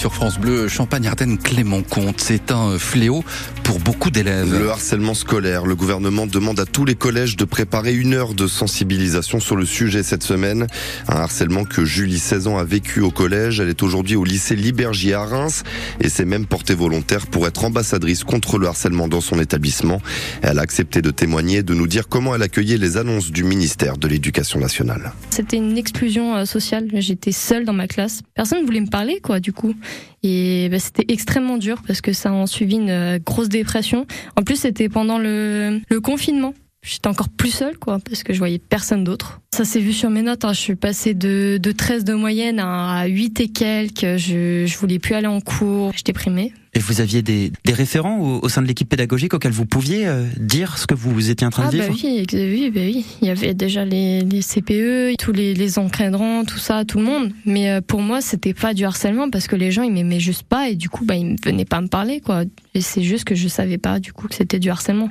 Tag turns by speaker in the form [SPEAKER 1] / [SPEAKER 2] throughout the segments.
[SPEAKER 1] sur France Bleu Champagne-Ardenne Clément Comte. C'est un fléau pour beaucoup d'élèves.
[SPEAKER 2] Le harcèlement scolaire. Le gouvernement demande à tous les collèges de préparer une heure de sensibilisation sur le sujet cette semaine. Un harcèlement que Julie, 16 ans, a vécu au collège. Elle est aujourd'hui au lycée Libergier à Reims et s'est même portée volontaire pour être ambassadrice contre le harcèlement dans son établissement. Elle a accepté de témoigner, de nous dire comment elle accueillait les annonces du ministère de l'Éducation nationale.
[SPEAKER 3] C'était une explosion euh, sociale. J'étais seule dans ma classe. Personne ne voulait me parler, quoi, du coup. Et bah, c'était extrêmement dur parce que ça a suivi une euh, grosse dépression. En plus, c'était pendant le confinement. J'étais encore plus seule, quoi, parce que je voyais personne d'autre. Ça s'est vu sur mes notes. Hein. Je suis passée de, de 13 de moyenne à 8 et quelques. Je, je voulais plus aller en cours. J'étais déprimée.
[SPEAKER 4] Et vous aviez des, des référents au, au, sein de l'équipe pédagogique auxquels vous pouviez euh, dire ce que vous étiez en train
[SPEAKER 3] ah,
[SPEAKER 4] de vivre
[SPEAKER 3] bah oui, oui, bah oui. Il y avait déjà les, les CPE, tous les, les encadrants, tout ça, tout le monde. Mais euh, pour moi, c'était pas du harcèlement parce que les gens ils m'aimaient juste pas et du coup, bah ils venaient pas me parler, quoi. Et c'est juste que je savais pas du coup que c'était du harcèlement.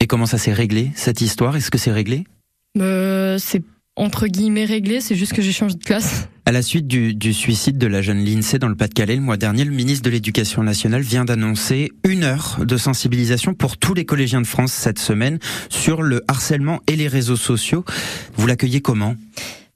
[SPEAKER 4] Et comment ça s'est réglé cette histoire? Est-ce que c'est réglé?
[SPEAKER 3] Euh, C'est entre guillemets réglé, c'est juste que j'ai changé de classe.
[SPEAKER 4] À la suite du, du suicide de la jeune Lindsay dans le Pas-de-Calais le mois dernier, le ministre de l'Éducation nationale vient d'annoncer une heure de sensibilisation pour tous les collégiens de France cette semaine sur le harcèlement et les réseaux sociaux. Vous l'accueillez comment?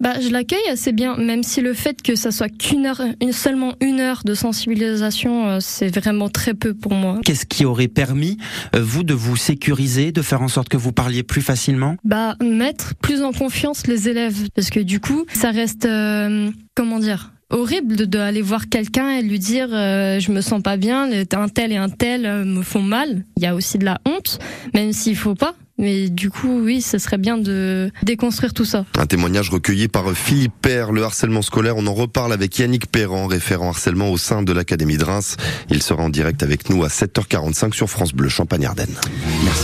[SPEAKER 3] Bah, je l'accueille assez bien, même si le fait que ça soit qu'une heure, une, seulement une heure de sensibilisation, euh, c'est vraiment très peu pour moi.
[SPEAKER 4] Qu'est-ce qui aurait permis, euh, vous, de vous sécuriser, de faire en sorte que vous parliez plus facilement?
[SPEAKER 3] Bah, mettre plus en confiance les élèves, parce que du coup, ça reste, euh, comment dire horrible de, aller voir quelqu'un et lui dire euh, je me sens pas bien, un tel et un tel euh, me font mal. Il y a aussi de la honte, même s'il faut pas. Mais du coup, oui, ce serait bien de déconstruire tout ça.
[SPEAKER 2] Un témoignage recueilli par Philippe Père, le harcèlement scolaire. On en reparle avec Yannick Perran, référent harcèlement au sein de l'Académie de Reims. Il sera en direct avec nous à 7h45 sur France Bleu Champagne-Ardenne. Merci.